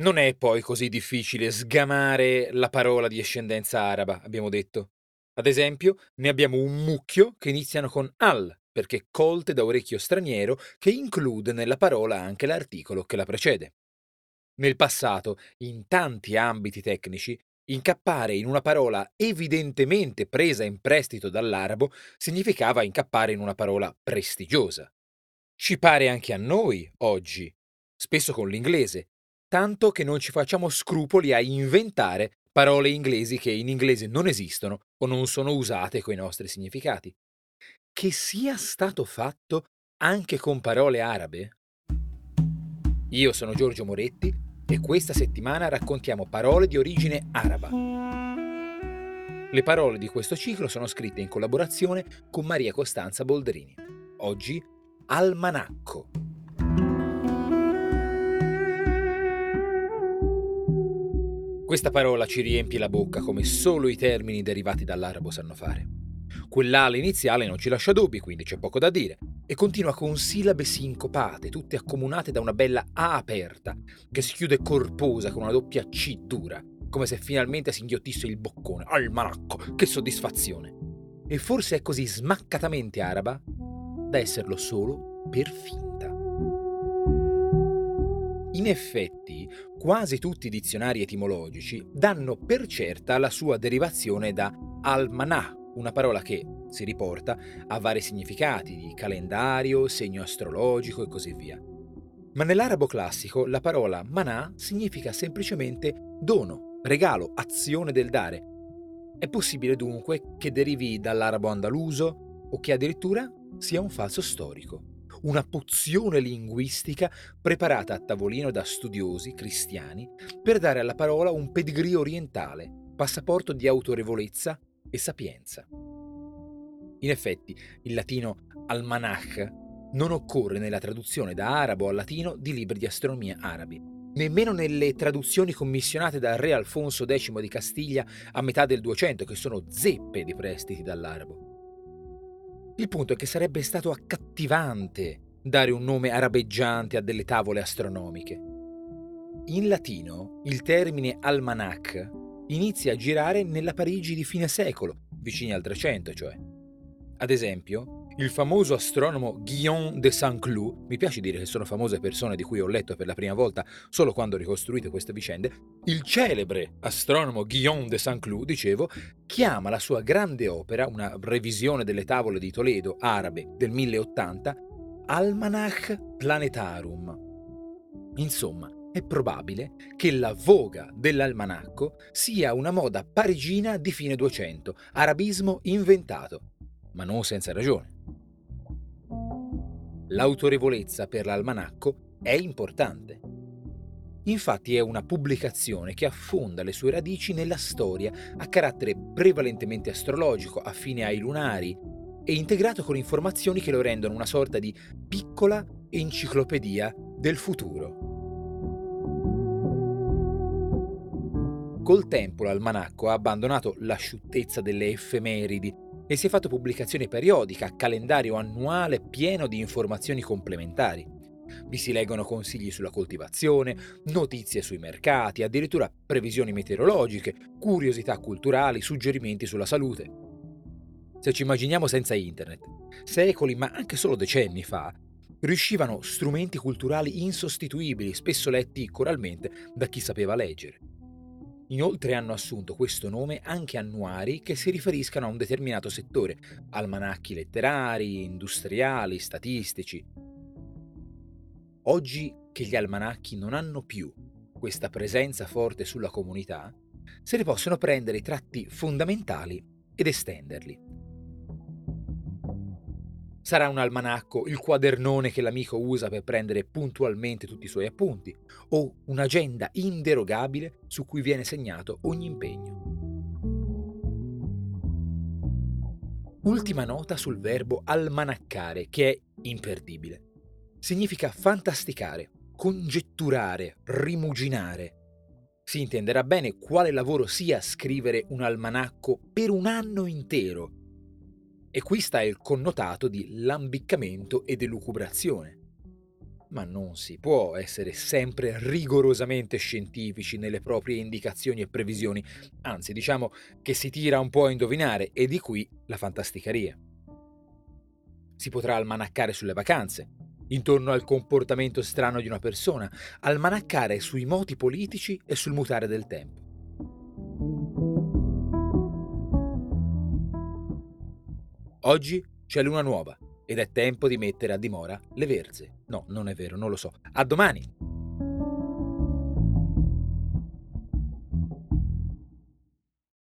Non è poi così difficile sgamare la parola di ascendenza araba, abbiamo detto. Ad esempio, ne abbiamo un mucchio che iniziano con al, perché colte da orecchio straniero, che include nella parola anche l'articolo che la precede. Nel passato, in tanti ambiti tecnici, incappare in una parola evidentemente presa in prestito dall'arabo significava incappare in una parola prestigiosa. Ci pare anche a noi oggi, spesso con l'inglese, tanto che non ci facciamo scrupoli a inventare parole inglesi che in inglese non esistono o non sono usate coi nostri significati. Che sia stato fatto anche con parole arabe? Io sono Giorgio Moretti e questa settimana raccontiamo parole di origine araba. Le parole di questo ciclo sono scritte in collaborazione con Maria Costanza Bolderini. Oggi almanacco. Questa parola ci riempie la bocca come solo i termini derivati dall'arabo sanno fare. Quell'ala iniziale non ci lascia dubbi, quindi c'è poco da dire, e continua con sillabe sincopate, tutte accomunate da una bella A aperta, che si chiude corposa con una doppia C dura, come se finalmente si inghiottisse il boccone. Almanacco, che soddisfazione! E forse è così smaccatamente araba da esserlo solo per finta. In effetti, quasi tutti i dizionari etimologici danno per certa la sua derivazione da almanah, una parola che si riporta a vari significati di calendario, segno astrologico e così via. Ma nell'arabo classico la parola manà significa semplicemente dono, regalo, azione del dare. È possibile dunque che derivi dall'arabo andaluso o che addirittura sia un falso storico, una pozione linguistica preparata a tavolino da studiosi cristiani per dare alla parola un pedigree orientale, passaporto di autorevolezza e sapienza. In effetti, il latino almanach non occorre nella traduzione da arabo al latino di libri di astronomia arabi, nemmeno nelle traduzioni commissionate dal re Alfonso X di Castiglia a metà del 200, che sono zeppe di prestiti dall'arabo. Il punto è che sarebbe stato accattivante dare un nome arabeggiante a delle tavole astronomiche. In latino, il termine almanach inizia a girare nella Parigi di fine secolo, vicini al 300 cioè. Ad esempio, il famoso astronomo Guillaume de Saint-Cloud, mi piace dire che sono famose persone di cui ho letto per la prima volta solo quando ho ricostruito queste vicende, il celebre astronomo Guillaume de Saint-Cloud, dicevo, chiama la sua grande opera, una revisione delle tavole di Toledo arabe del 1080, Almanach Planetarum. Insomma, è probabile che la voga dell'almanacco sia una moda parigina di fine 200, arabismo inventato, ma non senza ragione. L'autorevolezza per l'almanacco è importante. Infatti è una pubblicazione che affonda le sue radici nella storia a carattere prevalentemente astrologico, affine ai lunari, e integrato con informazioni che lo rendono una sorta di piccola enciclopedia del futuro. Col tempo l'almanacco ha abbandonato l'asciuttezza delle effemeridi e si è fatto pubblicazione periodica, calendario annuale pieno di informazioni complementari. Vi si leggono consigli sulla coltivazione, notizie sui mercati, addirittura previsioni meteorologiche, curiosità culturali, suggerimenti sulla salute. Se ci immaginiamo senza internet, secoli ma anche solo decenni fa, riuscivano strumenti culturali insostituibili, spesso letti coralmente da chi sapeva leggere. Inoltre hanno assunto questo nome anche annuari che si riferiscano a un determinato settore, almanacchi letterari, industriali, statistici. Oggi che gli almanacchi non hanno più questa presenza forte sulla comunità, se ne possono prendere i tratti fondamentali ed estenderli. Sarà un almanacco, il quadernone che l'amico usa per prendere puntualmente tutti i suoi appunti, o un'agenda inderogabile su cui viene segnato ogni impegno. Ultima nota sul verbo almanaccare, che è imperdibile. Significa fantasticare, congetturare, rimuginare. Si intenderà bene quale lavoro sia scrivere un almanacco per un anno intero e qui sta il connotato di lambiccamento ed elucubrazione. ma non si può essere sempre rigorosamente scientifici nelle proprie indicazioni e previsioni, anzi diciamo che si tira un po' a indovinare e di qui la fantasticaria. Si potrà almanaccare sulle vacanze, intorno al comportamento strano di una persona, almanaccare sui moti politici e sul mutare del tempo. Oggi c'è luna nuova ed è tempo di mettere a dimora le verze. No, non è vero, non lo so. A domani!